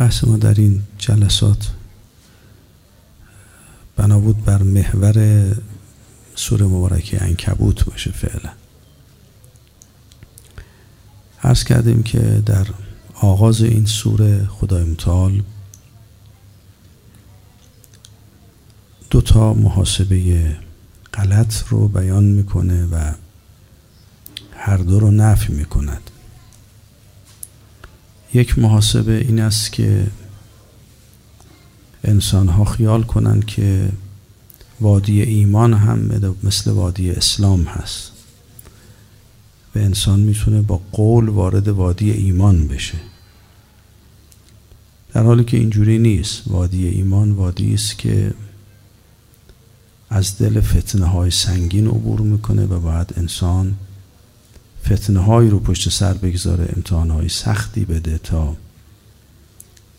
بحث ما در این جلسات بنابود بر محور سوره مبارکه انکبوت باشه فعلا. عرض کردیم که در آغاز این سوره خدای متعال دو تا محاسبه غلط رو بیان می‌کنه و هر دو رو نفی می‌کند. یک محاسبه این است که انسان ها خیال کنند که وادی ایمان هم مثل وادی اسلام هست. و انسان می‌تونه با قول وارد وادی ایمان بشه. در حالی که اینجوری نیست. وادی ایمان وادی است که از دل فتنه های سنگین عبور می‌کنه و باید انسان فتنه هایی رو پشت سر بگذاره امتحان های سختی بده تا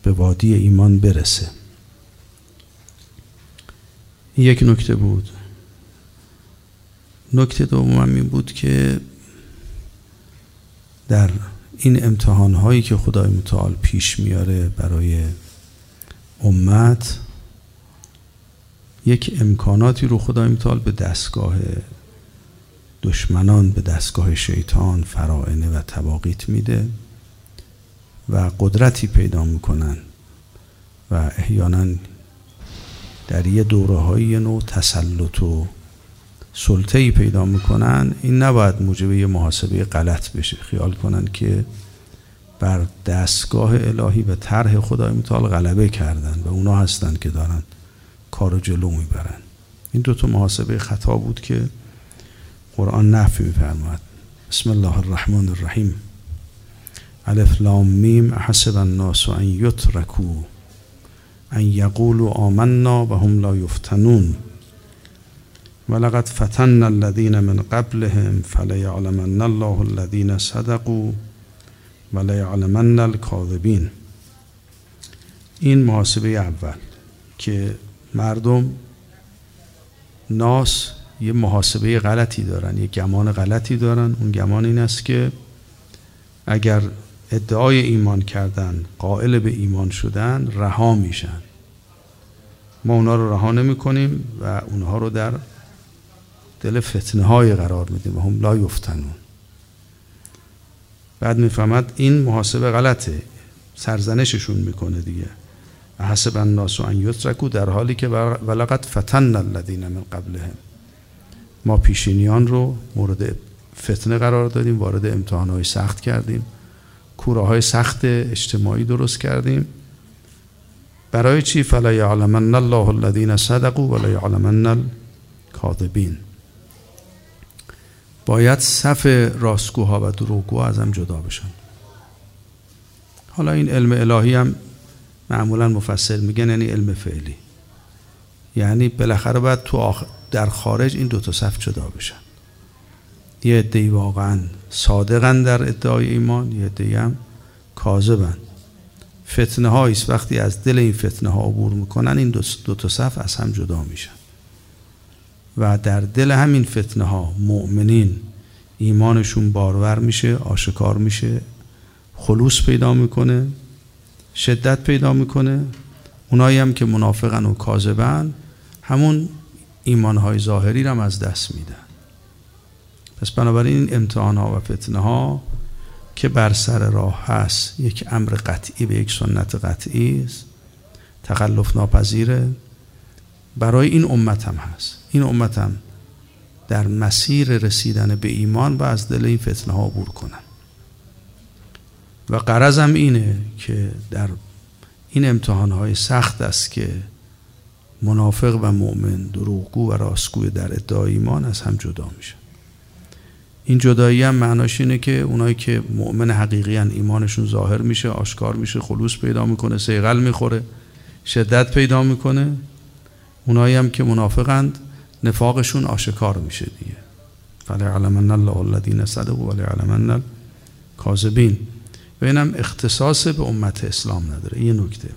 به وادی ایمان برسه. یک نکته بود. نکته دوم این بود که در این امتحان هایی که خدای متعال پیش میاره برای امت یک امکاناتی رو خدای متعال به دستگاه دشمنان به دستگاه شیطان فرائنه و تواقیت میده و قدرتی پیدا می‌کنن و احیانا در یه دوره های نوع تسلط و سلطه ای پیدا می‌کنن. این نباید موجب یه محاسبه غلط بشه. خیال کنن که بر دستگاه الهی و طرح خدای متعال غلبه کردن و اونا هستن که دارن کارو جلو می‌برن. این دوتا محاسبه خطا بود که قرآن نفی میفرماد بسم الله الرحمن الرحیم. الف لام میم. حسب الناس ان یترکو. ان یقولوا آمنا و هم لا یفتنون. ولقد فتن الذين من قبلهم فليعلمن الله الذين صدقوا وليعلمن الكاذبين این محاسبه اول که مردم ناس یه محاسبه غلطی دارن یه گمان غلطی دارن. اون گمان این است که اگر ادعای ایمان کردن قائل به ایمان شدن رها میشن. ما اونا رو رها نمی کنیم و اونها رو در دل فتنه های قرار میدیم و هم لا یفتنون. بعد می‌فهمد این محاسبه غلطه. سرزنششون می‌کنه دیگه. حسب الناس ان یترکو در حالی که ولقد فتن الذین من قبلهم. ما پیشینیان رو مورد فتنه قرار دادیم وارد امتحانهای سخت کردیم. کوره های سخت اجتماعی درست کردیم. برای چی؟ فلا یعلمن الله الذین صدقوا ولا یعلمن الکاذبین. باید صف راستگوها و دروغگوها از هم جدا بشن. حالا این علم الهی هم معمولا مفصل میگن یعنی علم فعلی. یعنی بالاخره باید تو آخر در خارج این دو تا صف جدا بشن. یه عده‌ای واقعا صادقن در ادعای ایمان یه عده‌ای هم کاذبن فتنه است. وقتی از دل این فتنه ها عبور می‌کنن این دو, تا صف از هم جدا میشن. و در دل همین فتنه ها مؤمنین ایمانشون بارور میشه آشکار میشه خلوص پیدا می‌کنه شدت پیدا می‌کنه. اونایی هم که منافقن و کاذبن همون ایمانهای ظاهری رو از دست میدن. پس بنابراین این امتحان ها و فتنه ها که بر سر راه هست یک امر قطعی به یک سنت قطعی است تخلف ناپذیره. برای این امت هم هست. این امت هم در مسیر رسیدن به ایمان و از دل این فتنه ها عبور کنن. و قرضم اینه که در این امتحان های سخت است که منافق و مؤمن دروغگو و راستگوی در ادعای ایمان از هم جدا میشه. این جدایی هم معناش اینه که اونایی که مؤمن حقیقی هن ایمانشون ظاهر میشه آشکار میشه خلوص پیدا می‌کنه سیغل می‌خوره شدت پیدا می‌کنه. اونایی هم که منافقند نفاقشون آشکار میشه دیگه. فلیعلمن الله الذین صدقوا ولیعلمن الکاذبین و اینم اختصاص به امت اسلام نداره. یه نکته.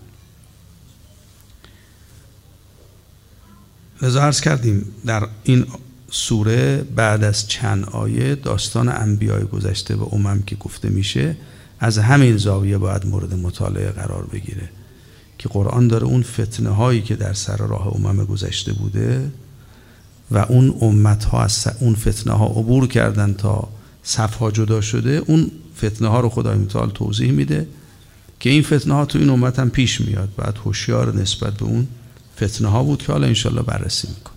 لذا عرض کردیم در این سوره بعد از چند آیه داستان انبیای گذشته و امم که گفته میشه از همین زاویه باید مورد مطالعه قرار بگیره که قرآن داره اون فتنه هایی که در سر راه امم گذشته بوده و اون امت ها از اون فتنه ها عبور کردن تا صفها جدا شده اون فتنه ها رو خدای متعال توضیح میده که این فتنه ها تو این امت هم پیش میاد. بعد هوشیار نسبت به اون فتنه ها بود که حالا انشالله بررسی میکن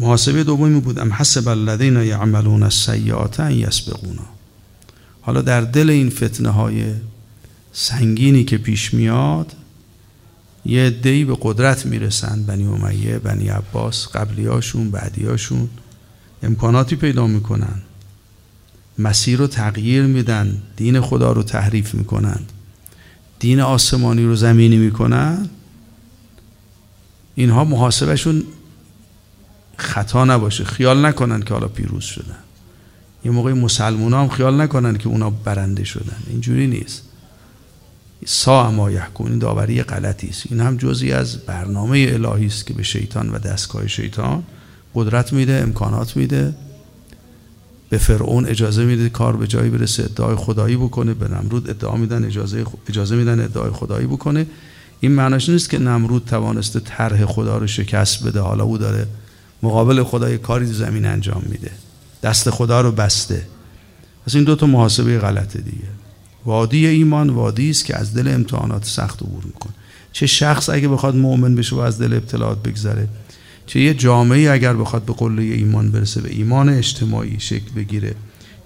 محاسبه دومی بود ام حسب الذین یعملون السیئات ان یسبقونا. حالا در دل این فتنه های سنگینی که پیش میاد یه دی به قدرت می‌رسن بنی امیه بنی عباس قبلیاشون بعدیاشون امکاناتی پیدا می‌کنن. مسیر رو تغییر میدن دین خدا رو تحریف می‌کنن. دین آسمانی رو زمینی می‌کنن. اینها محاسبشون خطا نباشه. خیال نکنن که حالا پیروز شدن. یه موقع مسلمان هم خیال نکنن که اونا برنده شدن. اینجوری نیست. سا ما یحکم. داوری غلطی است. این هم جزی از برنامه الهی است که به شیطان و دستگاه شیطان قدرت میده امکانات میده. به فرعون اجازه میده کار به جایی برسه ادعای خدایی بکنه به نمرود ادعا میدن اجازه اجازه میدن ادعای خدایی بکنه. این معناش نیست که نمرود توانسته طرح خدا رو شکست بده. حالا او داره مقابل خدای کاری زمین انجام میده. دست خدا رو بسته. پس این دو تا محاسبه غلطه دیگه. وادی ایمان وادی است که از دل امتحانات سخت عبور می‌کنه. چه شخص اگه بخواد مؤمن بشه و از دل ابتلاعات بگذره چه یه جامعه اگر بخواد به قله ایمان برسه به ایمان اجتماعی شکل بگیره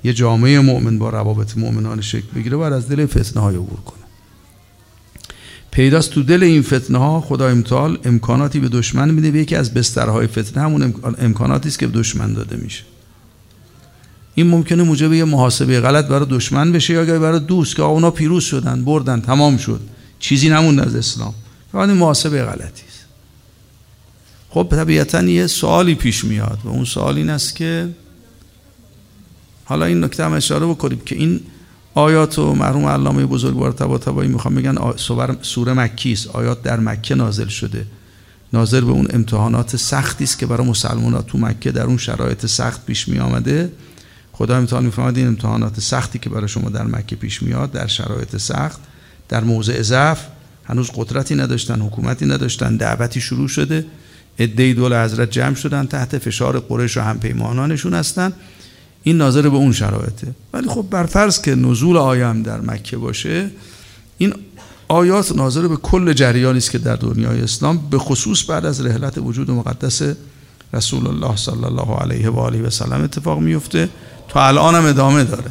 یه جامعه مؤمن با روابط مؤمنان شکل بگیره باید از دل فتنه های عبور کنه. پیداست تو دل این فتنه ها خدا امتحال امکاناتی به دشمن میده به یکی از بسترهای فتنه همون امکاناتی است که به دشمن داده میشه. این ممکنه موجب یه محاسبه غلط برای دشمن بشه یا برای دوست که اونا پیروز شدن بردن تمام شد. چیزی نموند از اسلام. این محاسبه غلطی است. خب طبیعتا یه سوالی پیش میاد و اون سوال این است که حالا این نکته هم اشاره بکنیم که این آیات و مرحوم علامه بزرگوار طباطبایی می‌خوام بگن سوره مکی است. آیات در مکه نازل شده. ناظر به اون امتحانات سختی است که برای مسلمانات تو مکه در اون شرایط سخت پیش می آمده خدا امتحان میفرماد این امتحانات سختی که برای شما در مکه پیش میاد در شرایط سخت در موضع ضعف هنوز قدرتی نداشتن حکومتی نداشتن دعوتی شروع شده. عده دول حضرت جمع شدن تحت فشار قریش و همپیمانانشون هستن. این ناظر به اون شرایطه. ولی خب بر فرض که نزول آیه در مکه باشه این آیات ناظر به کل جریانی است که در دنیای اسلام به خصوص بعد از رحلت وجود مقدس رسول الله صلی الله علیه و آله و سلم اتفاق میفته. تا الان هم ادامه داره.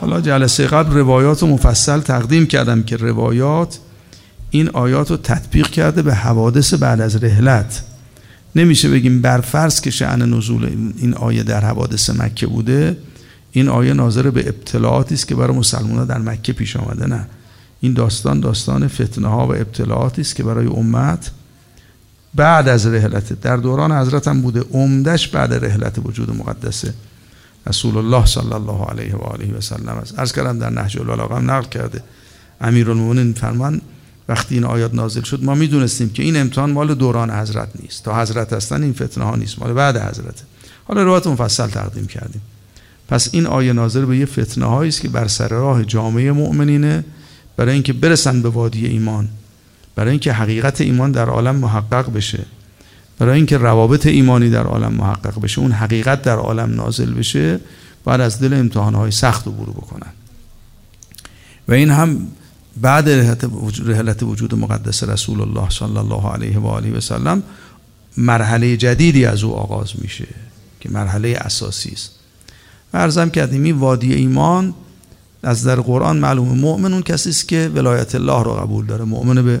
حالا جلسه قبل روایات رو مفصل تقدیم کردم که روایات این آیات رو تطبیق کرده به حوادث بعد از رحلت. نمیشه بگیم برفرض که شعن نزول این آیه در حوادث مکه بوده این آیه ناظر به ابتلاعاتی است که برای مسلمان در مکه پیش آمده نه. این داستان داستان فتنه ها و ابتلاعاتی است که برای امت بعد از رحلت در دوران حضرت هم بوده عمدش بعد رحلت وجود مقدسه. رسول الله صلی الله علیه و آله و سلم است. عرض کردم در نهج البلاغه هم نقل کرده. امیرالمومنین فرمان وقتی این آیات نازل شد ما می‌دونستیم که این امتحان مال دوران حضرت نیست. تا حضرت هستن این فتنه ها نیست مال بعد حضرت حالا روایت مفصل تقدیم کردیم. پس این آیه ناظر به یه فتنه هایی است که بر سر راه جامعه مؤمنینه. برای اینکه برسن به وادی ایمان برای اینکه حقیقت ایمان در عالم محقق بشه برای اینکه روابط ایمانی در عالم محقق بشه اون حقیقت در عالم نازل بشه باید از دل امتحانهای سخت عبور بکنن. و این هم بعد رحلت وجود مقدس رسول الله صلی الله علیه و آله و سلم مرحله جدیدی از او آغاز میشه که مرحله اساسی است. کردیم این وادی ایمان از در قرآن معلوم مؤمن اون کسی است که ولایت الله رو قبول داره. مؤمن به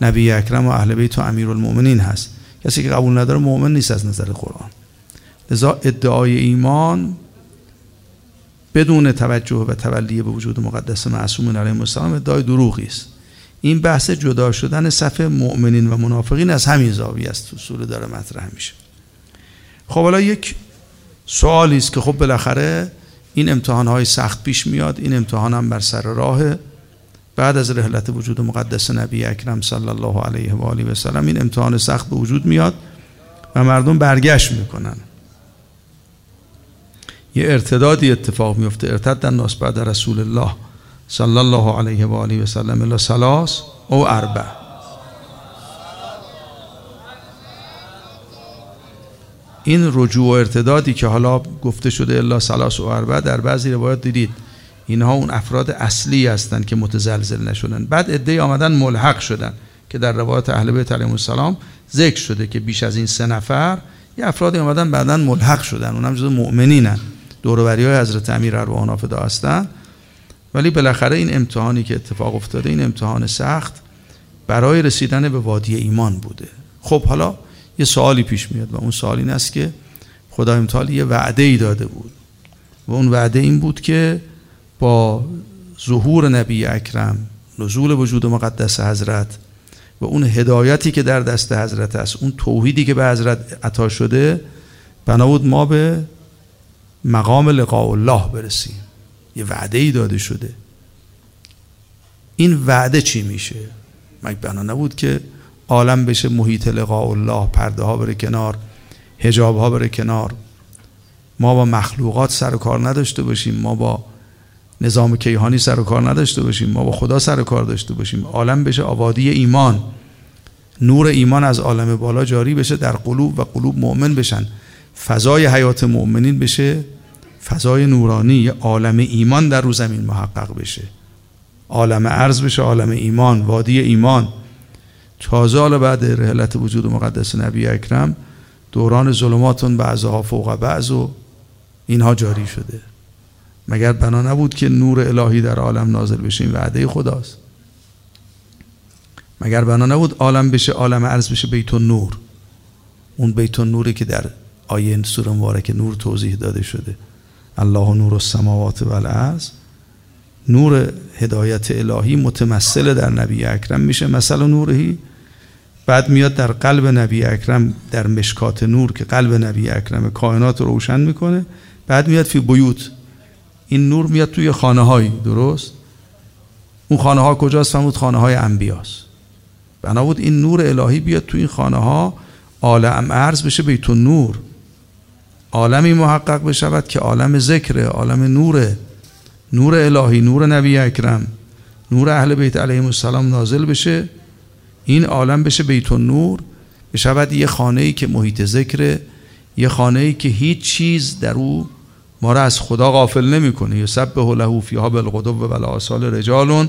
نبی اکرم و اهل بیت و امیرالمؤمنین هست. کسی که قبول نداره مؤمن نیست از نظر قرآن. لذا ادعای ایمان بدون توجه و تولیه به وجود مقدس معصوم علیه السلام ادعای دروغی است. این بحث جدا شدن صف مؤمنین و منافقین از همین زاویه است. سوره داره مطرح میشه. خب حالا یک سوالی است که خب بالاخره این امتحان های سخت پیش میاد. این امتحان هم بر سر راه بعد از رحلت وجود مقدس نبی اکرم صلی الله علیه و آله و سلم این امتحان سخت به وجود میاد و مردم برگشت می‌کنن. یه ارتدادی اتفاق میفته ارتد ناس بعد رسول الله صلی الله علیه و آله و سلم الا سلاس او اربع. این رجوع و ارتدادی که حالا گفته شده الا سلاس و اربع در بعضی روایات دیدید. اینها اون افراد اصلی هستند که متزلزل نشدن. بعد عده آمدن ملحق شدن که در روایات اهل بیت علیهم السلام ذکر شده که بیش از این سه نفر یه افرادی آمدن بعدا ملحق شدن. اونم جزو مؤمنینن. دوروبری های حضرت امیر ارواح نافده هستن ولی بالاخره این امتحانی که اتفاق افتاده این امتحان سخت برای رسیدن به وادی ایمان بوده. خب حالا یه سوالی پیش میاد و اون سوال این است که خدا امتحال یه وعده ای داده بود. و اون وعده این بود که با ظهور نبی اکرم نزول وجود مقدس حضرت و اون هدایتی که در دست حضرت است اون توحیدی که به حضرت عطا شده بنابود ما به مقام لقاء الله برسیم. یه وعده ای داده شده. این وعده چی میشه؟ مگه بنا نبود که عالم بشه محیط لقاء الله پرده ها بره کنار هجاب ها بره کنار؟ ما با مخلوقات سر و کار نداشته باشیم. ما با نظام کیهانی سر و کار نداشته باشیم. ما با خدا سر و کار داشته باشیم. عالم بشه آبادی ایمان. نور ایمان از عالم بالا جاری بشه در قلوب و قلوب مؤمن بشن. فضای حیات مؤمنین بشه فضای نورانی یه عالم ایمان در رو زمین محقق بشه. عالم عرض بشه عالم ایمان وادی ایمان. حالا بعد رحلت وجود مقدس نبی اکرم دوران ظلماتون بعضها فوق بعض و اینها جاری شده. مگر بنا نبود که نور الهی در عالم نازل بشه؟ این وعده خداست. مگر بنا نبود عالم بشه عالم عرض بشه بیت نور اون بیت نوری که در آیه سوره مبارک نور توضیح داده شده. الله نور السماوات و الارض نور هدایت الهی متمثل در نبی اکرم میشه مثل نورهی بعد میاد در قلب نبی اکرم در مشکات نور که قلب نبی اکرم کائنات رو روشن می‌کنه. بعد میاد فی بیوت. این نور میاد توی خانه هایی درست؟ اون خانه ها کجاست؟ فهمود خانه های انبیاست. بنا بود این نور الهی بیاد توی این خانه ها عالم ارز بشه بیت نور عالمی محقق بشود که عالم ذکره عالم نوره نور الهی نور نبی اکرم نور اهل بیت علیهم السلام نازل بشه. این عالم بشه بیت نور بشود یه خانه ای که محیط ذکره یه خانه ای که هیچ چیز در او ما را از خدا غافل نمی‌کنه. یسبح له فیها بالغدو و بالآصال رجال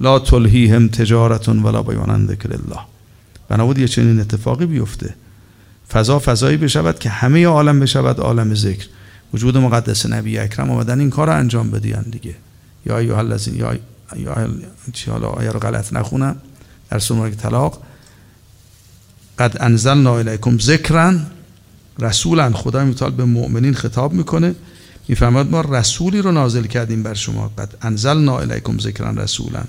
لا تلهیهم تجارت ولا بیان ذکر الله. بنابود یه چنین اتفاقی بیفته. فضا فضایی بشود که همه عالم بشود عالم ذکر. وجود مقدس نبی اکرم آمدن این کار رو انجام بدین دیگه. یا ایها الذین یا یا چی حالا آیه رو غلط نخونم. در سوره طلاق. قد انزلنا الیکم ذکرا رسولا خدا میتال به مؤمنین خطاب می‌کنه. میفرماد ما رسولی رو نازل کردیم بر شما. قد انزلنا الیکم ذکرا رسولا.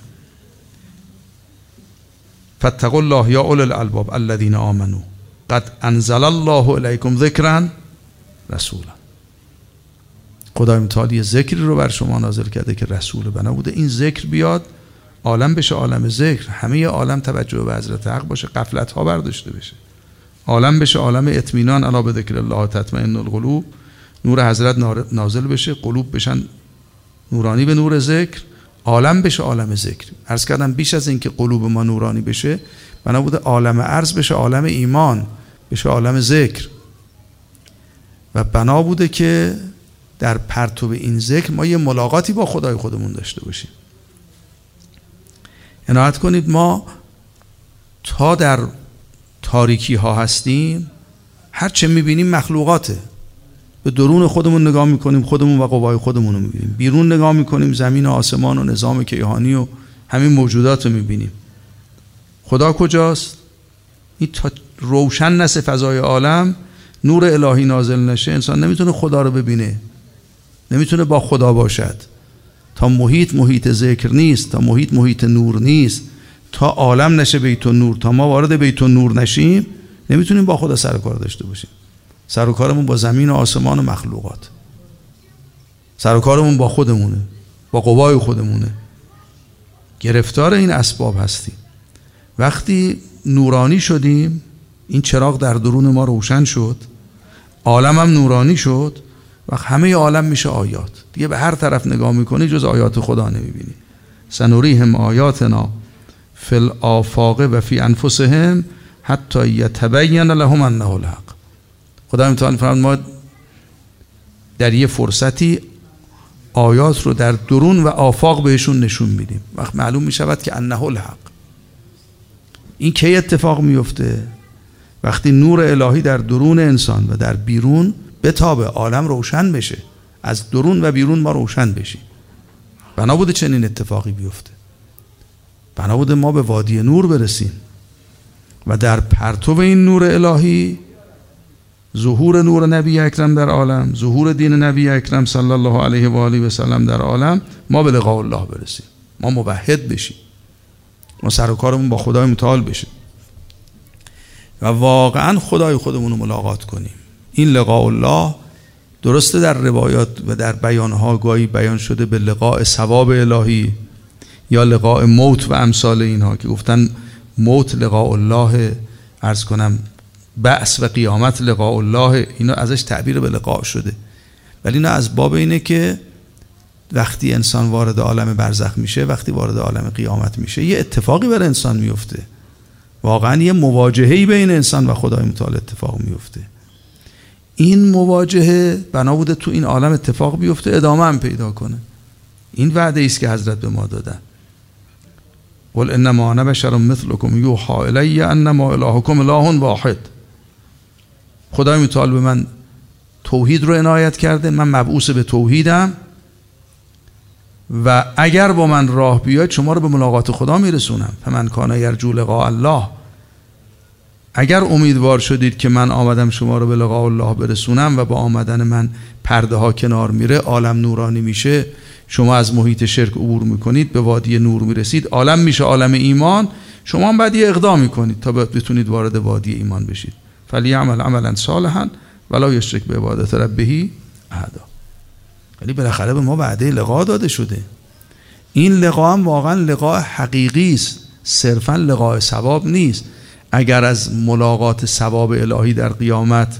فاتقوا الله یا اول الالباب الذين آمنوا. قد انزل الله الیکم ذکرا رسولا. خدای متعال یه ذکری رو بر شما نازل کرده که رسول بنا بوده. این ذکر بیاد عالم بشه عالم ذکر. همه عالم توجه به حضرت حق باشه قفلت ها برداشته بشه. عالم بشه عالم اطمینان الا به ذکر الله تطمئن القلوب. نور حضرت نازل بشه قلوب بشن نورانی به نور ذکر. عالم بشه عالم ذکر. عرض کردم بیش از اینکه قلوب ما نورانی بشه بنا بوده عالم عرض بشه عالم ایمان بشه عالم ذکر. و بنا بوده که در پرتو این ذکر ما یه ملاقاتی با خدای خودمون داشته باشیم. عنایت کنید ما تا در تاریکی ها هستیم هر چه می‌بینیم مخلوقاته. به درون خودمون نگاه می‌کنیم خودمون و قوای خودمون رو می‌بینیم. بیرون نگاه می‌کنیم زمین و آسمان و نظام کیهانی و همین موجودات رو می‌بینیم. خدا کجاست؟ این تا روشن نسه فضای عالم نور الهی نازل نشه انسان نمی‌تونه خدا رو ببینه. نمی‌تونه با خدا باشد. تا محیط محیط ذکر نیست تا محیط محیط نور نیست. تا عالم نشه بیت نور تا ما وارد بیت نور نشیم نمی‌تونیم با خدا سر کار داشته باشیم. سر و کارمون با زمین و آسمان و مخلوقات. سر و کارمون با خودمونه با قوای خودمونه. گرفتار این اسباب هستیم. وقتی نورانی شدیم این چراغ در درون ما روشن شد عالم هم نورانی شد و همه عالم میشه آیات. دیگه به هر طرف نگاه می‌کنی جز آیات خدا نمی‌بینی. سنوریهم آیاتنا فی الافاق و فی انفسهم حتی یتبین لهم انه الحق. خدا متعال فرمود ما در یه فرصتی آیات رو در درون و آفاق بهشون نشون میدیم. وقت معلوم می‌شود که انه الحق. این کی اتفاق میفته؟ وقتی نور الهی در درون انسان و در بیرون بتابه عالم روشن بشه. از درون و بیرون ما روشن بشیم. بنا بوده چنین اتفاقی بیفته. بنا بوده ما به وادی نور برسیم. و در پرتو این نور الهی ظهور نور نبی اکرم در عالم ظهور دین نبی اکرم صلی الله علیه و آله و سلم در عالم ما به لقاء الله برسیم. ما موحد بشیم. ما سر و کارمون با خدای متعال بشه. و واقعا خدای خودمون رو ملاقات کنیم. این لقاء الله درسته در روایات و در بیانها گاهی بیان شده به لقاء ثواب الهی یا لقاء موت و امثال اینها که گفتن موت لقاء الله ارز کنم بعث و قیامت لقاء الله اینا ازش تعبیر به لقاء شده. ولی اینا از باب اینه که وقتی انسان وارد عالم برزخ میشه وقتی وارد عالم قیامت میشه یه اتفاقی بر انسان میفته. واقعا یه مواجههی بین انسان و خدای متعال اتفاق میفته. این مواجهه بنا بوده تو این عالم اتفاق بیفته ادامه هم پیدا کنه. این وعده است که حضرت به ما دادن قل انما انا بشر مثلكم یوحى الی انما الهکم اله واحد. خدای متعال به من توحید رو عنایت کرده من مبعوث به توحیدم. و اگر با من راه بیاید شما رو به ملاقات خدا میرسونم. فمن کان یرجو لقاء الله. اگر امیدوار شدید که من آمدم شما رو به لقاء الله برسونم و با آمدن من پرده ها کنار میره عالم نورانی میشه شما از محیط شرک عبور می‌کنید به وادی نور می‌رسید عالم میشه عالم ایمان شما هم بعد یه اقدام می‌کنید تا بتونید وارد وادی ایمان بشید. فلیعمل عملا صالحا ولا یشرک به عبادت ربهی احدا. ولی بالاخره به ما وعده لقا داده شده. این لقا هم واقعا لقا حقیقی است. صرفا لقاء ثواب نیست. اگر از ملاقات ثواب الهی در قیامت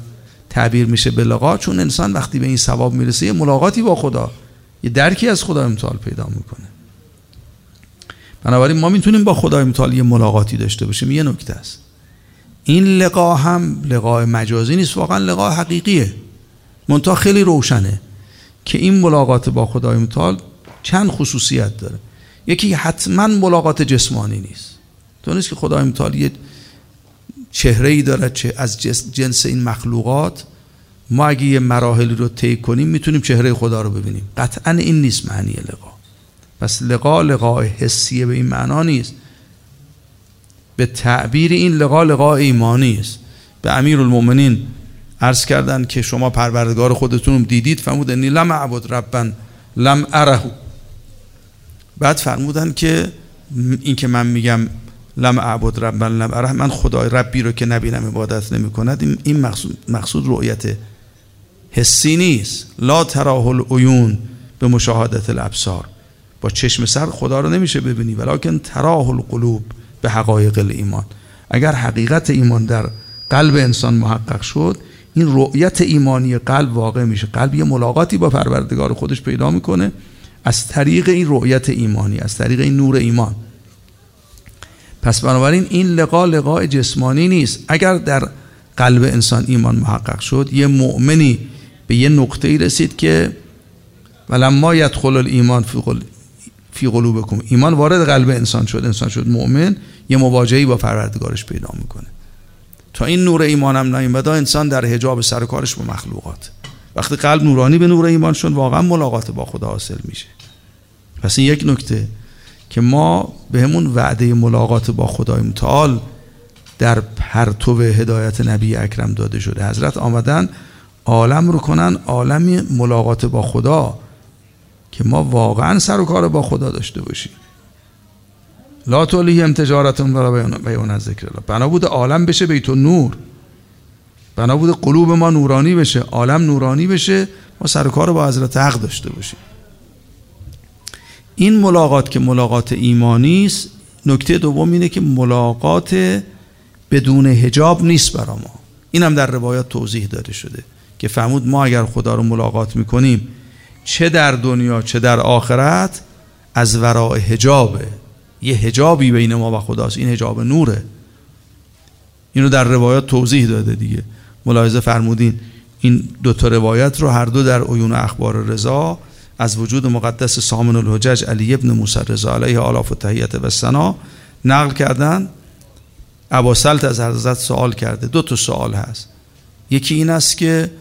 تعبیر میشه به لقا چون انسان وقتی به این ثواب می‌رسه یه ملاقاتی با خدا یه درکی از خدا امتحال پیدا می‌کنه. بنابراین ما می‌تونیم با خدای متعال یه ملاقاتی داشته باشیم. یه نکته است. این لقا هم لقاء مجازی نیست. واقعا لقاء حقیقیه. منتها خیلی روشنه. که این ملاقات با خدای متعال چند خصوصیت داره. یکی حتما ملاقات جسمانی نیست. تو نیست که خدای متعال یه چهره ای داره چه از جنس این مخلوقات. ما اگه یه مراحلی رو طی کنیم می‌تونیم چهره خدا رو ببینیم. قطعا این نیست معنی لقا. پس لقا لقاء حسیه به این معنا نیست. به تعبیر این لقا لقا ایمانی است. به امیر المؤمنین عرض کردن که شما پروردگار خودتون دیدید. فرمود انی لم اعبد ربا لم اره بعد فرمودن که این که من میگم لم اعبد ربا لم اره من خدای ربی رو که نبینم عبادت نمی کند این مقصود, مقصود رؤیت حسی نیست. لا تراه العیون به مشاهدت الابصار. با چشم سر خدا رو نمیشه ببینی ولیکن تراه القلوب به حقایق ایمان. اگر حقیقت ایمان در قلب انسان محقق شد این رؤیت ایمانی قلب واقع میشه. قلب یه ملاقاتی با پروردگار خودش پیدا می‌کنه. از طریق این رؤیت ایمانی از طریق این نور ایمان. پس بنابراین این لقا لقاء جسمانی نیست. اگر در قلب انسان ایمان محقق شد یه مؤمنی به یه نقطه رسید که ولما یدخل الایمان فی فی قلوبکم. ایمان وارد قلب انسان شد. انسان شد مؤمن. یه مواجهی با پروردگارش پیدا می‌کنه. تا این نور ایمانم نیومده انسان در حجاب سر کارش با مخلوقات. وقتی قلب نورانی به نور ایمان شد واقعا ملاقات با خدا حاصل میشه. پس این یک نکته که ما به همون وعده ملاقات با خدای متعال در پرتو هدایت نبی اکرم داده شده. حضرت آمدن عالم رو کنن عالم ملاقات با خدا که ما واقعا سر و کار با خدا داشته باشیم. لا هم تجارتون و بیان از ذکر الله. بنا بود عالم بشه بیت نور بنا بود قلوب ما نورانی بشه. عالم نورانی بشه. ما سر کار با حضرت حق داشته باشیم. این ملاقات که ملاقات ایمانی است نکته دوم اینه که ملاقات بدون هجاب نیست برا ما. این هم در روایات توضیح داده شده که فرمود ما اگر خدا رو ملاقات می‌کنیم چه در دنیا چه در آخرت از وراء حجابه. یه حجابی بین ما و خداست. این حجاب نوره. اینو در روایات توضیح داده دیگه. ملاحظه فرمودین این دو تا روایت رو هر دو در عیون اخبار رضا از وجود مقدس سامن الحجج علی ابن موسی رضا علیه آلاف و تحییت و سنا نقل کردن. ابا سلط از حضرت سوال کرده. دو تا سوال هست. یکی این است که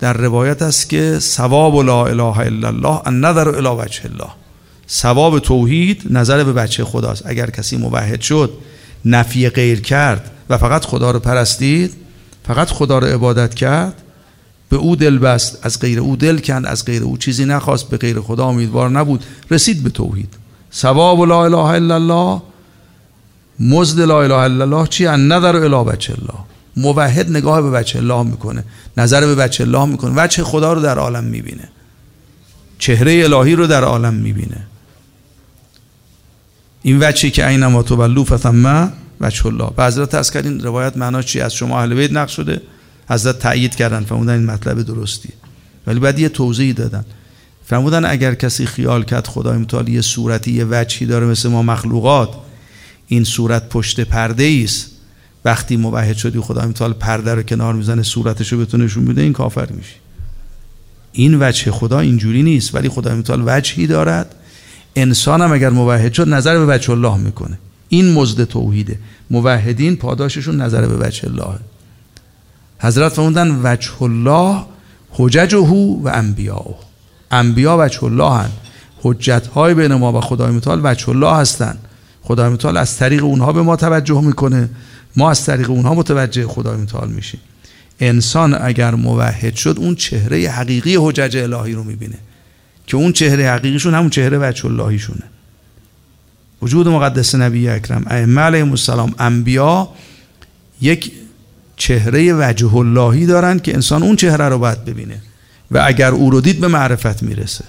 در روایت است که ثواب لا اله الا الله ان نظر وجه الله. ثواب توحید نظر به بچه خداست. اگر کسی موحد شد نفی غیر کرد و فقط خدا رو پرستید فقط خدا رو عبادت کرد به او دل بست از غیر او دل کند از غیر او چیزی نخواست به غیر خدا امیدوار نبود. رسید به توحید. ثواب لا اله الا الله مزد لا اله الا الله چی؟ ان نظر الی بچه الله. موحد نگاه به بچه الله می‌کنه. نظر به بچه الله می‌کنه. بچه خدا رو در عالم می‌بینه. چهره الهی رو در عالم می‌بینه. این وچه که اینما تولو فتمه وجه الله. به حضرت از کردین روایت معنا چی؟ از شما اهل بیت نقل شده. حضرت تایید کردن فرمودن این مطلب درستی. ولی بعد یه توضیح دادن. فرمودن اگر کسی خیال کرد خدای متعال یه صورتی یه وجهی داره مثل ما مخلوقات این صورت پشت پرده است. وقتی موحد شدی خدای متعال پرده رو کنار می‌زنه صورتش رو بتونه نشون بده این کافر میشه این وجه خدا اینجوری نیست ولی خدای متعال وجهی دارد انسان هم اگر موحد شد نظر به بچه الله می‌کنه. این مزد توحیده. موحدین پاداششون نظر به بچه الله. حضرت فرمودن وجه الله حججه و انبیاء انبیا وجه الله هن. حجت های بین ما و خدای متعال وجه الله هستن. خدای متعال از طریق اونها به ما توجه می‌کنه. ما از طریق اونها متوجه خدای متعال میشیم. انسان اگر موحد شد اون چهره حقیقی حجج الهی رو می‌بینه. که اون چهره حقیقیشون همون چهره وجه اللهیشونه. وجود مقدس نبی اکرم ائمه علیهم السلام انبیا یک چهره وجه اللهی دارن که انسان اون چهره رو باید ببینه. و اگر او رو دید به معرفت می‌رسه.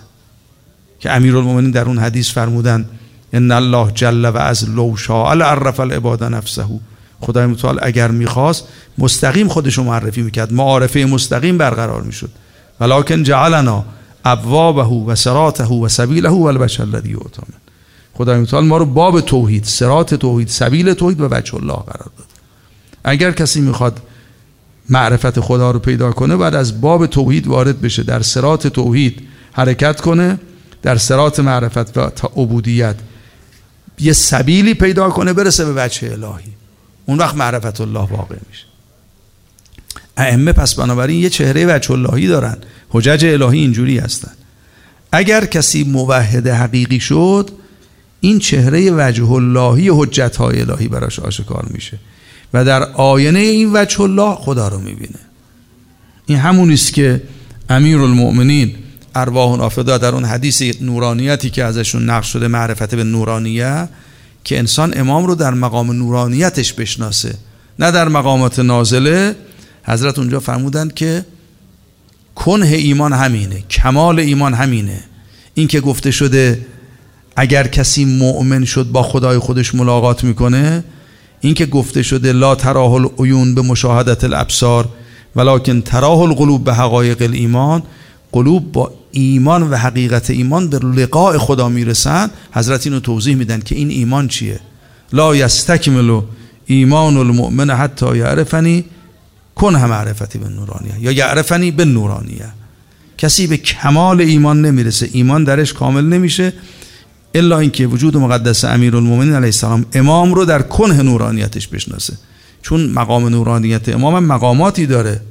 که امیرالمومنین در اون حدیث فرمودن ان الله جل و از لو شاء لعرف العباد نفسه. خدای متعال اگر می‌خواست مستقیم خودش رو معرفی می‌کرد. معارفه مستقیم برقرار می‌شد. ولکن جعلنا ابوابه و سراته و سبیله و البشر الذی یؤتمن متعال ما رو باب توحید سرات توحید سبیل توحید و وجه الله قرار داد اگر کسی می‌خواد معرفت خدا رو پیدا کنه بعد از باب توحید وارد بشه. در سرات توحید حرکت کنه در سرات معرفت و عبودیت یه سبیلی پیدا کنه برسه به بچه الهی. اون وقت معرفت الله واقع میشه. ائمه پس بنابراین یه چهره وجه اللهی دارن. حجج الهی اینجوری هستن. اگر کسی موحد حقیقی شد این چهره وجه اللهی حجت های الهی براش آشکار میشه. و در آینه این وجه الله خدا رو می‌بینه. این همون است که امیر المؤمنین ارواح نافذه در اون حدیث نورانیتی که ازشون نقش شده معرفت به نورانیه که انسان امام رو در مقام نورانیتش بشناسه. نه در مقامات نازله. حضرت اونجا فرمودند که کنه ایمان همینه کمال ایمان همینه. این که گفته شده اگر کسی مؤمن شد با خدای خودش ملاقات می‌کنه این که گفته شده لا تراه العیون به مشاهدت الابصار ولکن تراه القلوب به حقایق الایمان قلوب با ایمان و حقیقت ایمان به لقاء خدا می‌رسن. حضرت اینو توضیح میدن که این ایمان چیه. لا یستکمل ایمان المؤمن حتی یعرفنی. کن هم معرفتی به نورانیه. یا یعرفنی به نورانیه. کسی به کمال ایمان نمی‌رسه. ایمان درش کامل نمیشه. الا اینکه وجود مقدس امیرالمومنین علیه السلام امام رو در کنه نورانیتش بشناسه. چون مقام نورانیت امام مقاماتی داره.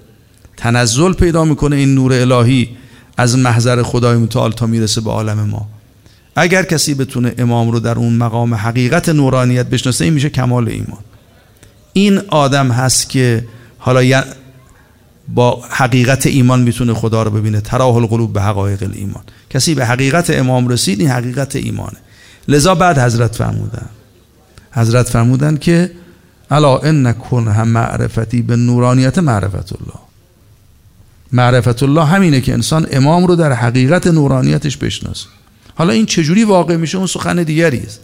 تنزل پیدا می‌کنه این نور الهی از محضر خدای متعال تا می‌رسه به عالم ما. اگر کسی بتونه امام رو در اون مقام حقیقت نورانیت بشناسه این میشه کمال ایمان. این آدم هست که حالا با حقیقت ایمان می‌تونه خدا رو ببینه. تراه القلوب به حقایق ایمان کسی به حقیقت امام رسید این حقیقت ایمانه. لذا بعد حضرت فرمودن. حضرت فرمودن که الا ان کن هم معرفتی به نورانیت معرفت الله. معرفت الله همینه که انسان امام رو در حقیقت نورانیتش بشناسه. حالا این چجوری واقع میشه؟ اون سخن دیگری است.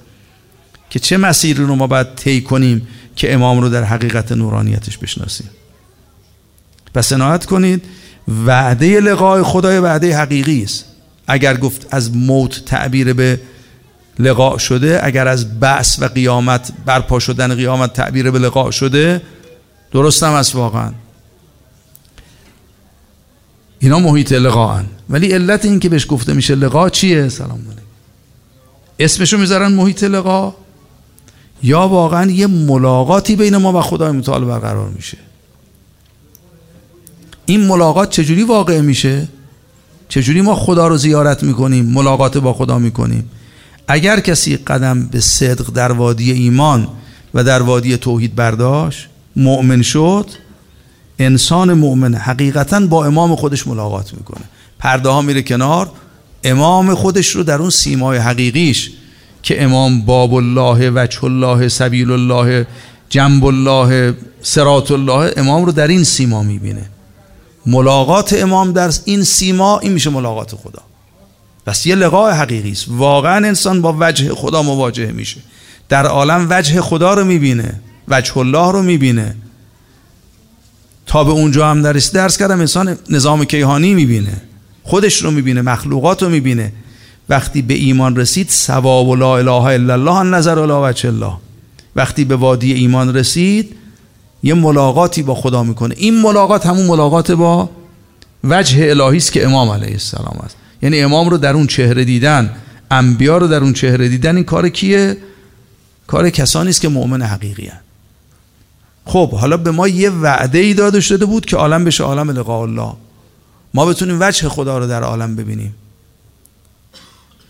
که چه مسیری رو ما باید طی کنیم که امام رو در حقیقت نورانیتش بشناسیم؟ پس عنایت کنید. وعده لقای خدای وعده حقیقی است. اگر گفت از موت تعبیر به لقاء شده اگر از بعث و قیامت برپا شدن قیامت تعبیر به لقاء شده درست هم است واقعا. اینا محیط لقاءن. ولی علت این که بهش گفته میشه لقا چیه؟ سلام علیکم. اسمشو می‌ذارن محیط لقا یا واقعا یه ملاقاتی بین ما و خدای متعال برقرار میشه. این ملاقات چجوری واقع میشه؟ چجوری ما خدا رو زیارت می‌کنیم ملاقات با خدا می‌کنیم؟ اگر کسی قدم به صدق در وادی ایمان و در وادی توحید برداشت مؤمن شد انسان مؤمن حقیقتا با امام خودش ملاقات می‌کنه. پرده ها میره کنار امام خودش رو در اون سیمای حقیقیش که امام باب الله وجه الله سبیل الله جنب الله سرات الله امام رو در این سیما می‌بینه. ملاقات امام در این سیما این میشه ملاقات خدا. پس یه لقاء حقیقی است. واقعا انسان با وجه خدا مواجه میشه. در عالم وجه خدا رو می‌بینه وجه الله رو می‌بینه. تا به اونجا هم درس درس کردم انسان نظام کیهانی می‌بینه خودش رو می‌بینه مخلوقات رو می‌بینه. وقتی به ایمان رسید ثواب لا اله الا الله نظر الا وجه الله. وقتی به وادی ایمان رسید یه ملاقاتی با خدا می‌کنه. این ملاقات همون ملاقات با وجه الهی است که امام علیه السلام است. یعنی امام رو در اون چهره دیدن انبیا رو در اون چهره دیدن این کار کیه؟ کار کسانی است که مؤمن حقیقی هن. خب حالا به ما یه وعده ای داده شده بود که عالم بشه عالم لقاء الله. ما بتونیم وجه خدا رو در عالم ببینیم.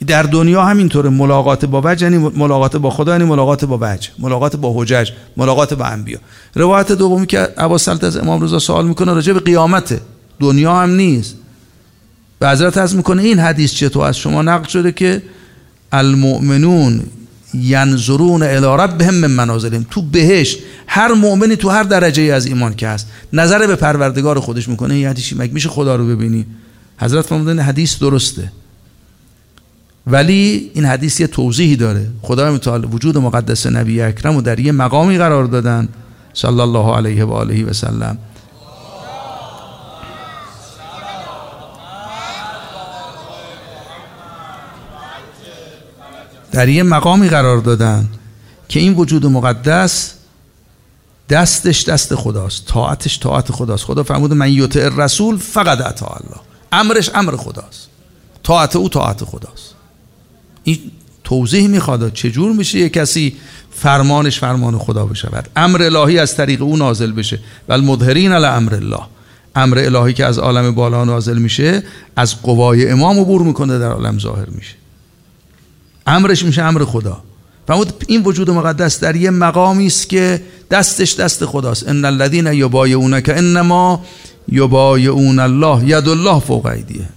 در دنیا همینطوره ملاقات با وجه یعنی ملاقات با خدا یعنی ملاقات با وجه ملاقات با حجج ملاقات با انبیا. روایت دومی که عباس سلط از امام رضا سوال می‌کنه راجع به قیامته دنیا هم نیست. به حضرت از می‌کنه این حدیث چطور از شما نقل شده که المؤمنون ینظرون الی ربهم من منازلهم. تو بهشت هر مؤمنی تو هر درجه از ایمان که هست. نظر به پروردگار خودش می‌کنه یعنی چی میشه خدا رو ببینی؟ حضرت فرمودن حدیث درسته. ولی این حدیث یه توضیحی داره. خدای متعال وجود مقدس نبی اکرم و در یه مقامی قرار دادن. صلی الله علیه و آله و سلم. در یه مقامی قرار دادن که این وجود مقدس دستش دست خداست. طاعتش طاعت خداست. خدا فرمود من یطع رسول فقط اطاع الله. امرش امر خداست. طاعت او طاعت خداست. این توضیح می‌خواد چجور میشه یه کسی فرمانش فرمان خدا بشود. امر الهی از طریق او نازل بشه. و المظهرین علی امر الله. امر الهی که از عالم بالا نازل میشه از قوای امام عبور می‌کنه در عالم ظاهر میشه. امرش میشه امر خدا. فرمود این وجود مقدس در یه مقامی است که دستش دست خداست. ان الذين يبايعونك انما يبايعون الله ید الله فوق ایدیه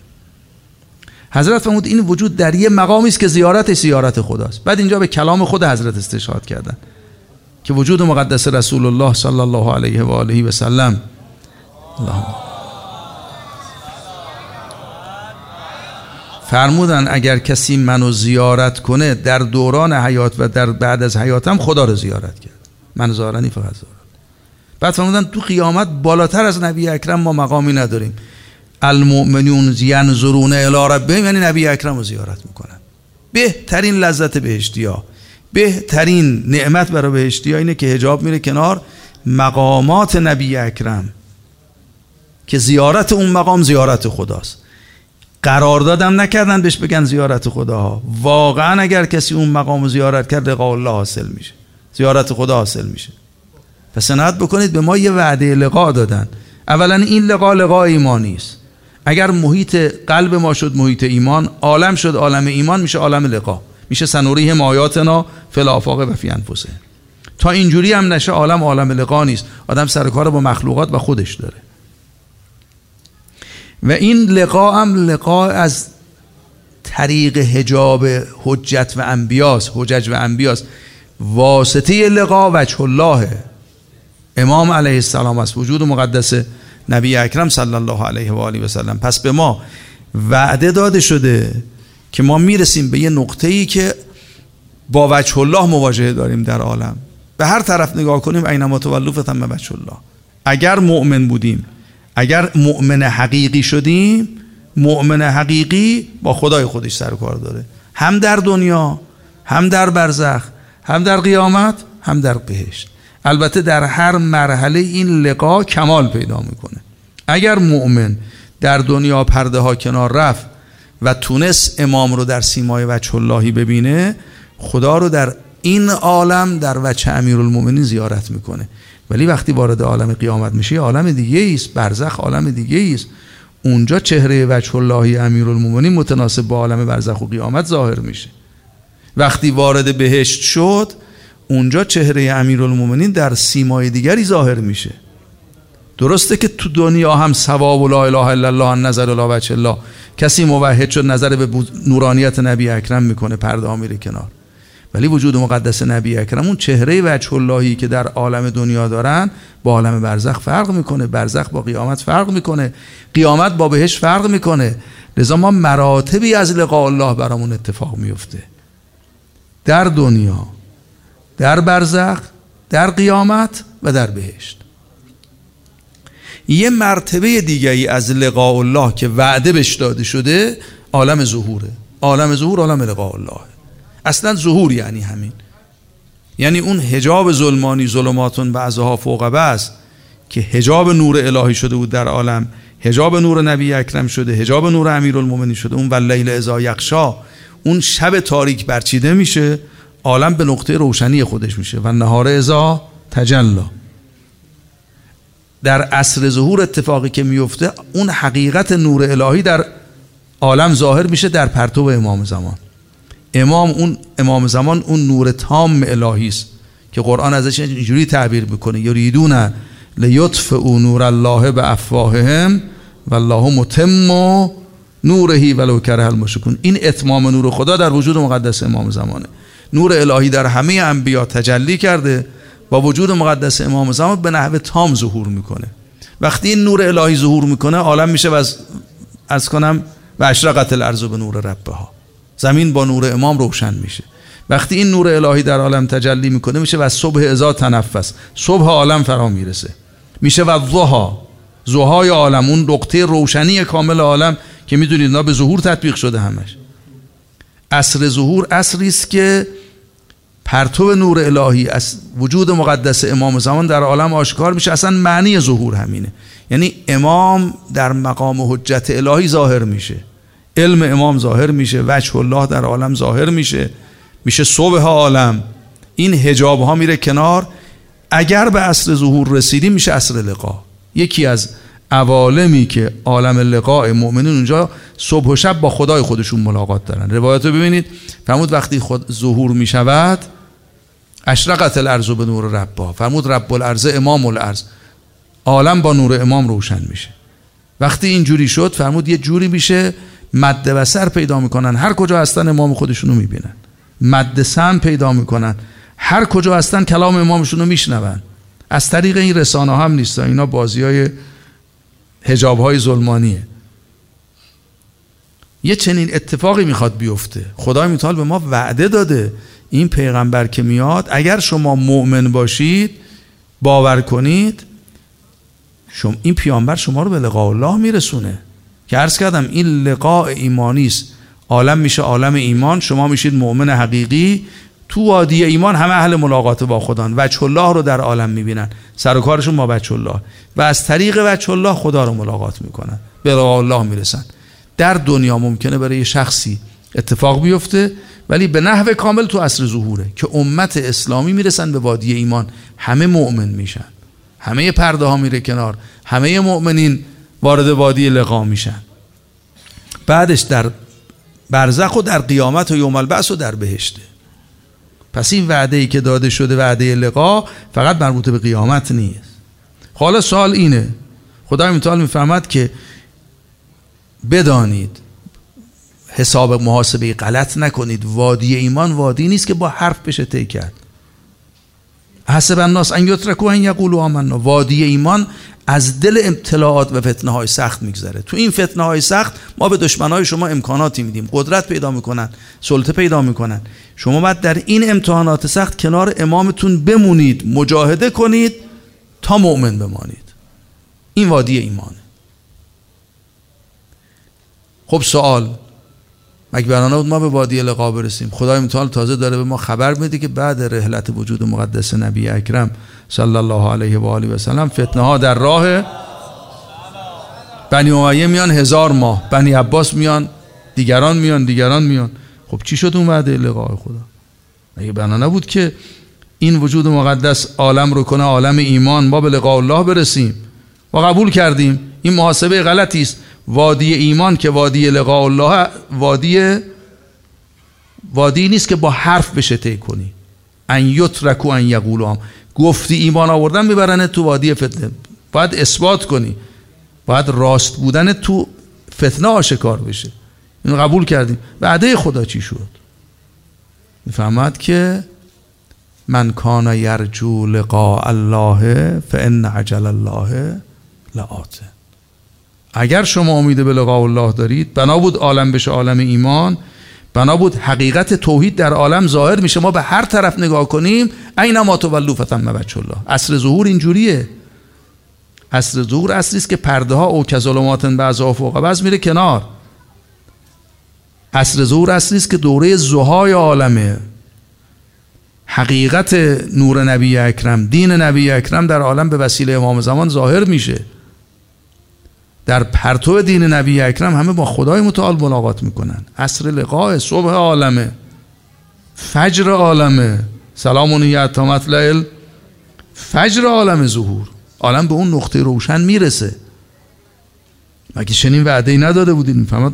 حضرت فرمود این وجود در یه مقامی است که زیارت زیارت خداست. بعد اینجا به کلام خود حضرت استشهاد کردن که وجود مقدس رسول الله صلی الله علیه و آله و سلم. اللهم. فرمودن اگر کسی منو زیارت کنه در دوران حیات و در بعد از حیاتم خدا رو زیارت کرد. من زارنی فقط زارت بعد فرمودن تو قیامت بالاتر از نبی اکرم ما مقامی نداریم. المؤمنون ینظرون الی ربهم یعنی نبی اکرم رو زیارت می‌کنن. بهترین لذت بهشتی ها بهترین نعمت برای بهشتی ها اینه که هجاب میره کنار مقامات نبی اکرم که زیارت اون مقام زیارت خداست. قراردادم نکردن بهش بگن زیارت خدا واقعا اگر کسی اون مقام زیارت کرد لقاء الله حاصل میشه. زیارت خدا حاصل میشه. پس نهاد بکنید به ما یه وعده لقا دادن. اولا این لقا لقا ایمانی اگر محیط قلب ما شد محیط ایمان عالم شد عالم ایمان میشه عالم لقا. میشه سنوری آیاتنا فی الافاق و فی انفسه تا اینجوری هم نشه عالم عالم لقا نیست. آدم سر کار با مخلوقات و خودش داره. و این لقا هم لقا از طریق حجاب حجت و انبیاس حجج و انبیاس واسطه لقا وجه الله. امام علیه السلام است وجود مقدس نبی اکرم صلی الله علیه و آله و سلم. پس به ما وعده داده شده که ما می‌رسیم به یه نقطه ای که با وجه الله مواجهه داریم در عالم. به هر طرف نگاه کنیم اینما تولو فتم وجه الله. اگر مؤمن بودیم اگر مؤمن حقیقی شدیم مؤمن حقیقی با خدای خودش سر کار داره. هم در دنیا هم در برزخ هم در قیامت هم در بهشت. البته در هر مرحله این لقا کمال پیدا می‌کنه. اگر مؤمن در دنیا پرده ها کنار رفت و تونست امام رو در سیمای وجه اللهی ببینه خدا رو در این عالم در وجه امیرالمومنین زیارت می‌کنه. ولی وقتی وارد عالم قیامت میشه عالم دیگه است برزخ عالم دیگه است اونجا چهره وجه اللهی امیرالمومنین متناسب با عالم برزخ و قیامت ظاهر میشه. وقتی وارد بهشت شد اونجا چهره امیرالمومنین در سیمای دیگری ظاهر میشه. درسته که تو دنیا هم ثواب لا اله الا الله نظر الله وجه الله. کسی موحد شد نظر به نورانیت نبی اکرم می‌کنه پرده میره کنار. ولی وجود مقدس نبی اکرم اون چهره وجه اللهی که در عالم دنیا دارن با عالم برزخ فرق می‌کنه. برزخ با قیامت فرق می‌کنه. قیامت با بهش فرق می‌کنه. لذا ما مراتبی از لقاء الله برامون اتفاق میفته در دنیا در برزخ در قیامت و در بهشت. یه مرتبه دیگری از لقاء الله که وعده بهش داده شده عالم ظهوره. عالم ظهور عالم لقاء الله. اصلا ظهور یعنی همین. یعنی اون حجاب ظلمانی ظلماتون بعضها فوق بعض که حجاب نور الهی شده بود در عالم حجاب نور نبی اکرم شده حجاب نور امیرالمومنین شده اون واللیل اذا یخشا اون شب تاریک برچیده میشه عالم به نقطه روشنی خودش میشه. و نهار ازا تجلا در عصر ظهور اتفاقی که میفته اون حقیقت نور الهی در عالم ظاهر میشه در پرتو امام زمان. امام اون امام زمان اون نور تام الهی است که قرآن ازش اینجوری تعبیر می‌کنه. یریدون لیطفئوا نور الله به افواههم والله متم نورهی ولو کره المشرکون. این اتمام نور خدا در وجود مقدس امام زمانه. نور الهی در همه انبیا تجلی کرده با وجود مقدس امام زمان به نحو تام ظهور می‌کنه. وقتی این نور الهی ظهور می‌کنه عالم میشه و از, از کنم و اشرقت الارض به نور ربه ها زمین با نور امام روشن میشه. وقتی این نور الهی در عالم تجلی می‌کنه میشه و صبح ازا تنفس. صبح عالم فرا می‌رسه. میشه و ضحا. زهای عالم اون نقطه روشنی کامل عالم که می‌دونید اینا به ظهور تطبیق شده همش. عصر ظهور عصری است که پرتو نور الهی از وجود مقدس امام زمان در عالم آشکار میشه. اصلا معنی ظهور همینه. یعنی امام در مقام حجت الهی ظاهر میشه. علم امام ظاهر میشه. وجه الله در عالم ظاهر میشه. میشه صبح عالم. این هجاب ها میره کنار. اگر به اصل ظهور رسیدیم میشه اصل لقا. یکی از عوالمی که عالم لقاء مؤمنین اونجا صبح و شب با خدای خودشون ملاقات دارن. روایت رو ببینید. فرمود وقتی خود ظهور می‌شود اشرقت الارض به نور ربا فرمود رب الارض امام الارض. عالم با نور امام روشن میشه. وقتی اینجوری شد فرمود یه جوری میشه مد و سر پیدا می‌کنن. هر کجا هستن امام خودشون رو می‌بینن. مد سن پیدا می‌کنن. هر کجا هستن کلام امامشون رو میشنون. از طریق این رسانه هم نیست. اینا بازی های هجاب های ظلمانیه. یه چنین اتفاقی می‌خواد بیفته. خدای میتال به ما وعده داده. این پیغمبر که میاد اگر شما مؤمن باشید باور کنید شما این پیامبر شما رو به لقاء الله میرسونه. که عرض کردم این لقاء ایمانی است. عالم میشه عالم ایمان شما میشید مؤمن حقیقی. تو وادی ایمان همه اهل ملاقات با خدان وجه الله رو در عالم می‌بینن. سر و کارشون با وجه الله. و از طریق وجه الله خدا رو ملاقات می‌کنن. به لقاء الله می‌رسن. در دنیا ممکنه برای شخصی اتفاق بیفته. ولی به نحو کامل تو عصر ظهوره که امت اسلامی می‌رسن به وادی ایمان. همه مؤمن میشن. همه پرده ها میره کنار. همه مؤمنین وارد وادی لقا میشن. بعدش در برزخ و در قیامت و یوم البعث و در بهشته. پس این وعده ای که داده شده وعده لقا فقط مربوط به قیامت نیست. حالا سوال اینه. خدای متعال می‌فهمد که بدانید حساب محاسبه غلط نکنید. وادی ایمان وادی نیست که با حرف بشه طی کرد. حسب الناس ان یترکو ان یقولوا آمنا. وادی ایمان از دل ابتلاعات و فتنه های سخت میگذره. تو این فتنه های سخت ما به دشمن های شما امکاناتی میدیم. قدرت پیدا می‌کنن سلطه پیدا می‌کنن. شما باید در این امتحانات سخت کنار امامتون بمونید مجاهده کنید تا مؤمن بمانید. این وادی ایمانه. خب سوال مگه برانه بود ما به وادی لقا برسیم؟ خدای متعال تازه داره به ما خبر میده که بعد رحلت وجود مقدس نبی اکرم صلی الله علیه و آله و سلم فتنه ها در راه بنی امیه میان هزار ماه بنی عباس میان دیگران میان دیگران میان. خب چی شد اون وعده لقاء خدا؟ مگه بنا نبود که این وجود مقدس عالم رو کنه عالم ایمان؟ ما به لقاء الله برسیم. و قبول کردیم. این محاسبه غلطی است. وادی ایمان که وادی لقاء الله وادی وادی نیست که با حرف بشه طی کنی. ان یترکو ان یقولو گفتی ایمان آوردن میبرنه تو وادی فتنه. باید اثبات کنی. باید راست بودن تو فتنه آشکار بشه. اینو قبول کردیم. وعده خدا چی شد؟ می‌فهمد که من کان یرجو لقاء الله فان عجل الله لآته. اگر شما امید به لقاء الله دارید بنا بود عالم بشه عالم ایمان بنا بود حقیقت توحید در عالم ظاهر میشه ما به هر طرف نگاه کنیم اینما تولو فتم وجه الله. اصر ظهور اینجوریه. اصر ظهور اصلی است که پرده ها او کظلمات بعضا فوق بعض میره کنار. اصر ظهور اصلی است که دوره زهای عالمه. حقیقت نور نبی اکرم دین نبی اکرم در عالم به وسیله امام زمان ظاهر میشه. در پرتو دین نبی اکرم همه با خدای متعال ملاقات می‌کنن. عصر لقاء صبح عالمه. فجر عالمه. سلام و تا مطلع فجر عالم ظهور. عالم به اون نقطه روشن می‌رسه. مگه چنین وعده ای نداده بودید می‌فهمد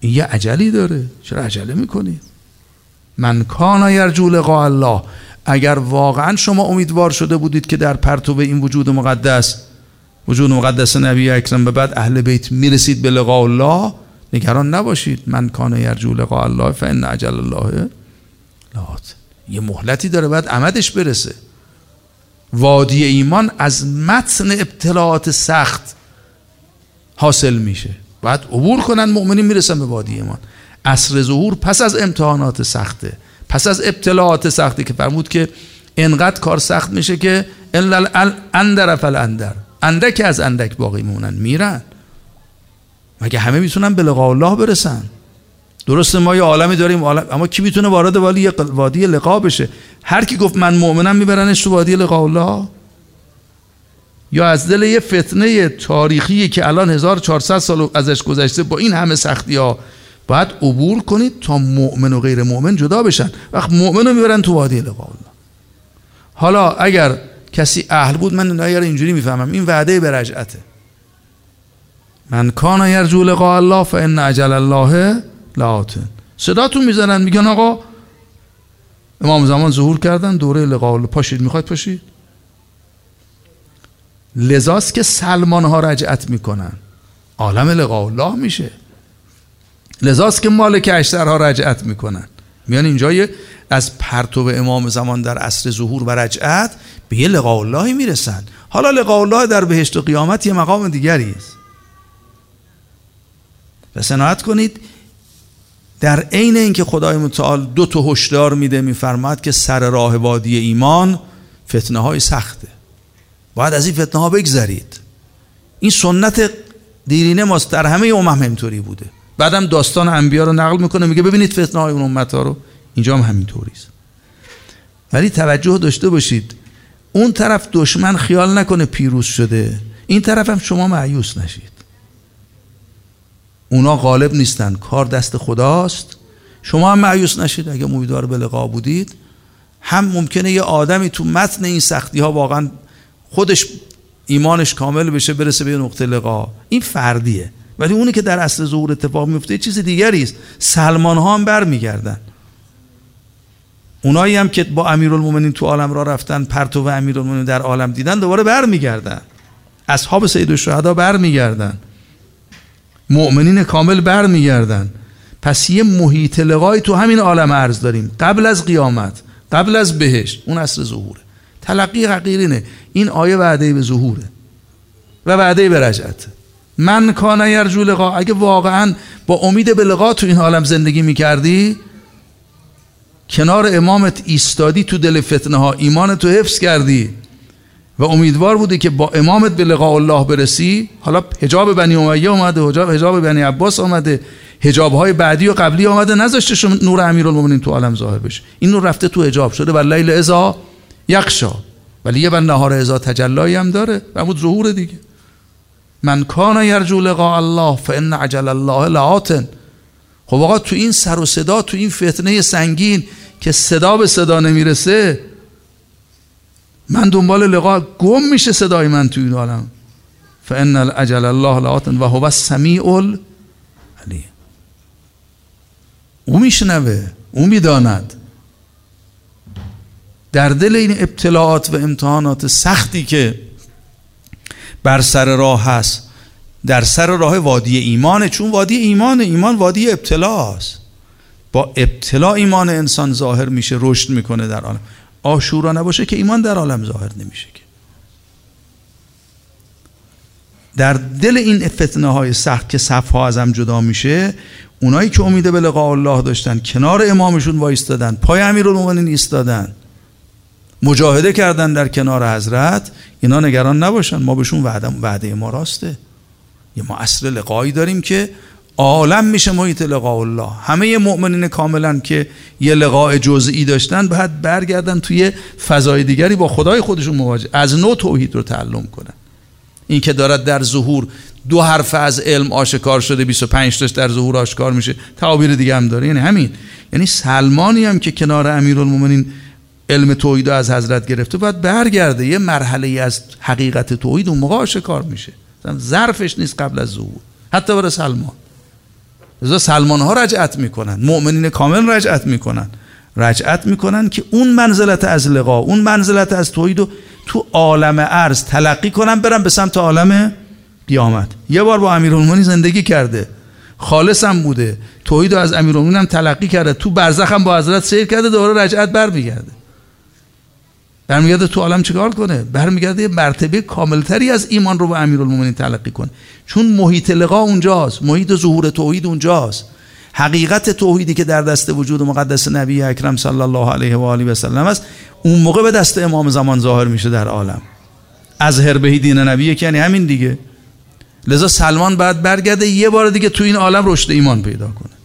این یه عجلی داره. چرا عجله می‌کنید من کان یرجو لقاء الله. اگر واقعا شما امیدوار شده بودید که در پرتو این وجود مقدس وجود مقدس نبی اکرم به بعد اهل بیت می‌رسید به لقاء الله نگران نباشید. من کان یرجو لقاء الله فان عجل الله لات یه مهلتی داره بعد عمدش برسه. وادی ایمان از متن ابتلاعات سخت حاصل میشه. بعد عبور کنن مؤمنین می‌رسن به وادی ایمان. عصر ظهور پس از امتحانات سخته. پس از ابتلاعات سخته که فرمود که انقدر کار سخت میشه که الا اندر فل اندر اندک از اندک باقی میمونن میرن. مگه همه می‌تونن به لقاء الله برسن؟ درسته ما یه عالمی داریم اما کی می‌تونه وارد وادی لقا بشه؟ هر کی گفت من مؤمنم میبرنش تو وادی لقاء الله. یا از دل یه فتنه تاریخی که الان 1400 سال ازش گذشته با این همه سختی ها باید عبور کنید تا مؤمن و غیر مؤمن جدا بشن. وقت مؤمن رو می‌برن تو وادی لقاء الله. حالا اگر کسی اهل بود من اگر اینجوری می‌فهمم. این وعده به رجعته. من کان یرجو لقاء الله فان اجل الله لاتن صداتون می‌زنن میگن آقا امام زمان ظهور کردن دوره لقاء پاشید می‌خواید پاشید؟ لذاست که سلمان ها رجعت می‌کنن. عالم لقاء الله میشه. لذاست که مالک اشترها رجعت می‌کنن. میان اینجا از پرتو امام زمان در عصر ظهور و رجعت به یه لقاء الله می‌رسن. حالا لقاء الله در بهشت و قیامت یه مقام دیگری است. و سناعت کنید در عین اینکه خدای متعال دو تا هشدار میده میفرماد که سر راه وادی ایمان فتنه های سخته. باید از این فتنه ها بگذرید. این سنت دیرینه ماست در همه امم همینطوری بوده. بعدم داستان انبیا رو نقل می‌کنه میگه ببینید فتنه های اون امت ها رو. اینجا هم همینطوری است ولی توجه داشته باشید. اون طرف دشمن خیال نکنه پیروز شده. این طرف هم شما معیوس نشید. اونا غالب نیستن. کار دست خداست. شما هم معیوس نشید اگه امیدوار به لقا بودید. هم ممکنه یه آدمی تو متن این سختی ها واقعا خودش ایمانش کامل بشه برسه به نقطه لقا. این فردیه. ولی اونی که در اصل ظهور اتفاق میفته چیز دیگری است. سلمان ها هم برمیگردن. اونایی هم که با امیرالمومنین تو عالم را رفتن پرتو امیرالمومنین در عالم دیدن دوباره برمیگردن. اصحاب سید الشهدا برمیگردن. مؤمنین کامل برمیگردن. پس یه محیط لقای تو همین عالم عرض داریم. قبل از قیامت قبل از بهشت اون اصل ظهوره. تلقی حقیرینه این آیه وعده به ظهوره. و وعده به رجعت. من کان یرجو لقا. اگه واقعا با امید به لقا تو این عالم زندگی می‌کردی کنار امامت ایستادی تو دل فتنه ها ایمان تو حفظ کردی و امیدوار بوده که با امامت به لقاء الله برسی. حالا حجاب بنی امیه اومده حجاب حجاب بنی عباس اومده حجاب های بعدی و قبلی اومده نذاشته نور امیرالمومنین تو عالم ظاهر بشه. این نور رفته تو حجاب شده و لیل ازا یخشا ولی یه بر نهار ازا تجلایی هم داره. و ظهور دیگه. من کان یرجو لقاء الله فان عجل الله لعاتن خب آقا تو این سر و صدا تو این فتنه سنگین که صدا به صدا نمی‌رسه من دنبال لقا گم میشه صدای من تو این عالم. فان الاجل الله لعاتن و هو السمیع علی او میشنوه او می‌داند. در دل این ابتلاعات و امتحانات سختی که بر سر راه هست در سر راه وادی ایمانه چون وادی ایمانه ایمان وادی ابتلاست. با ابتلا ایمان انسان ظاهر میشه رشد می‌کنه در عالم. آشورا نباشه که ایمان در عالم ظاهر نمیشه که. در دل این فتنه های سخت که صفها ازم جدا میشه اونایی که امید به لقاء الله داشتن کنار امامشون وایستادن پای امیرالمومنین ایستادن مجاهده کردن در کنار حضرت اینا نگران نباشن. ما بهشون وعده, وعده ما راسته. یه ما اصل لقایی داریم که عالم میشه محیط لقاء الله. همه مؤمنین کاملا که یه لقاء جزئی داشتن باید برگردن توی فضای دیگری با خدای خودشون مواجه از نو توحید رو تعلم کنن. این که دارد در ظهور دو حرف از علم آشکار شده 25 تاش در ظهور آشکار میشه تعابیر دیگه هم داره. یعنی همین. یعنی سلمانی هم که کنار امیرالمومنین علم توحید از حضرت گرفته باید برگرده. یه مرحله ای از حقیقت توحید اون موقع آشکار میشه. ظرفش نیست قبل از ظهور. حتی برای سلمان. لذا سلمان ها رجعت می‌کنن. مؤمنین کامل رجعت می‌کنن. رجعت می‌کنن که اون منزلت از لقا اون منزلت از توحید رو تو عالم عرض تلقی کنن برن به سمت عالم قیامت. یه بار با امیرالمومنین زندگی کرده. خالص هم بوده. توحید از امیرالمومنین هم تلقی کرده. تو برزخ هم با حضرت سیر کرده دوباره رجعت برمیگرده. برمیگرده تو عالم چیکار کنه؟ برمیگرده یه مرتبه کاملتری از ایمان رو به امیرالمومنین تلقی کنه. چون محیط لقا اونجاست. محیط ظهور توحید اونجاست. حقیقت توحیدی که در دست وجود مقدس نبی اکرم صلی الله علیه و آله و سلم است اون موقع به دست امام زمان ظاهر میشه در عالم. از هربهی دین نبی یعنی همین دیگه. لذا سلمان بعد برگرده یه بار دیگه تو این عالم رشد ایمان پیدا کنه.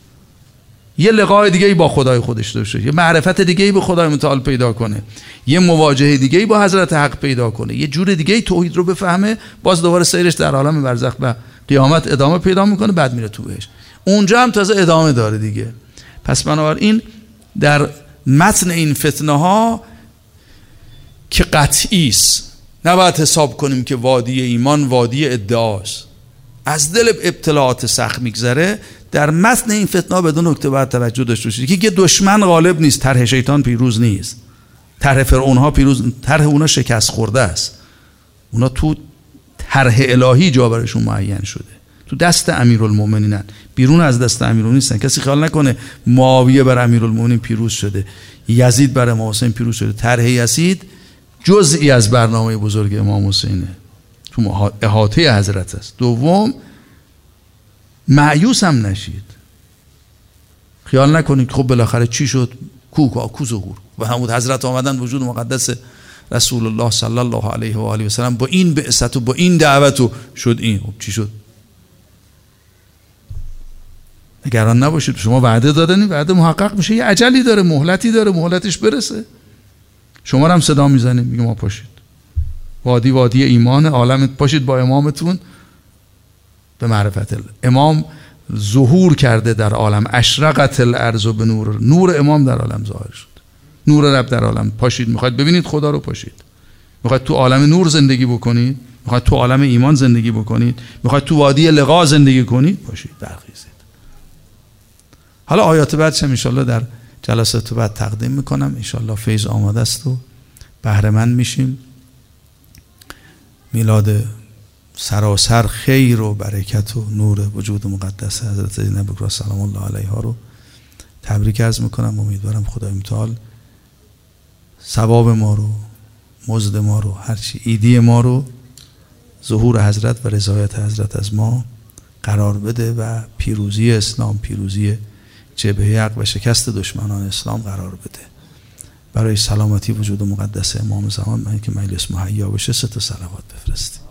یه لقای دیگه با خدای خودش داشته یه معرفت دیگه به خدای متعال پیدا کنه یه مواجهه دیگه با حضرت حق پیدا کنه یه جور دیگه توحید رو بفهمه باز دوباره سیرش در عالم برزخ و قیامت ادامه پیدا می‌کنه بعد میره تو بهش اونجا هم تازه ادامه داره دیگه. پس بنابراین در متن این فتنه ها که قطعی است. نباید حساب کنیم که وادی ایمان وادی ادعاست. از دل ابتلاعات سخت میگذره در متن این فتنه بدون نکته باید توجه داشته باشید که دشمن غالب نیست طرح شیطان پیروز نیست. طرح فرعون ها پیروز طرح اونا شکست خورده است. اونا تو طرح الهی جا برشون معین شده. تو دست امیرالمومنینن بیرون از دست امیرالمومنین نیستن. کسی خیال نکنه معاویه بر امیرالمومنین پیروز شده. یزید بر امام پیروز شده. طرح یزید جزئی از برنامه بزرگ امام حسینه. تو احاطه حضرت است. دوم معیوس هم نشید. خیال نکنید خب بالاخره چی شد؟ کو کو ظهور و همون حضرت آمدن وجود مقدس رسول الله صلی الله علیه و آله و سلم. با این بعثت و با این دعوت و شد این. خب چی شد؟ نگران نباشید. شما وعده دادنی وعده محقق میشه. یه عجلی داره مهلتی داره مهلتش برسه. شما هم صدا می‌زنیم. میگه ما پاشید. وادی وادی ایمان عالم پاشید با امامتون. به معرفت امام ظهور کرده در عالم. اشرقت الارض به نور. نور امام در عالم ظاهر شد. نور رب در عالم. پاشید. می‌خواید ببینید خدا رو پاشید. می‌خواید تو عالم نور زندگی بکنید. می‌خواید تو عالم ایمان زندگی بکنید. می‌خواید تو وادی لقا زندگی کنید. پاشید. برخیزید حالا آیات بعدش هم انشالله در جلسات بعد تقدیم می‌کنم. انشالله فیض آماده است و بهره میشیم. میلاد سراسر خیر و برکت و نور وجود مقدس حضرت زینب کبرا سلام الله علیها رو تبریک عرض می‌کنم. امیدوارم خدای متعال ثواب ما رو مزد ما رو هرچی ایدی ما رو ظهور حضرت و رضایت حضرت از ما قرار بده و پیروزی اسلام پیروزی جبهه حق و شکست دشمنان اسلام قرار بده. برای سلامتی وجود مقدس امام زمان من که مجلس مهیا بشه سه تا صلوات بفرستیم.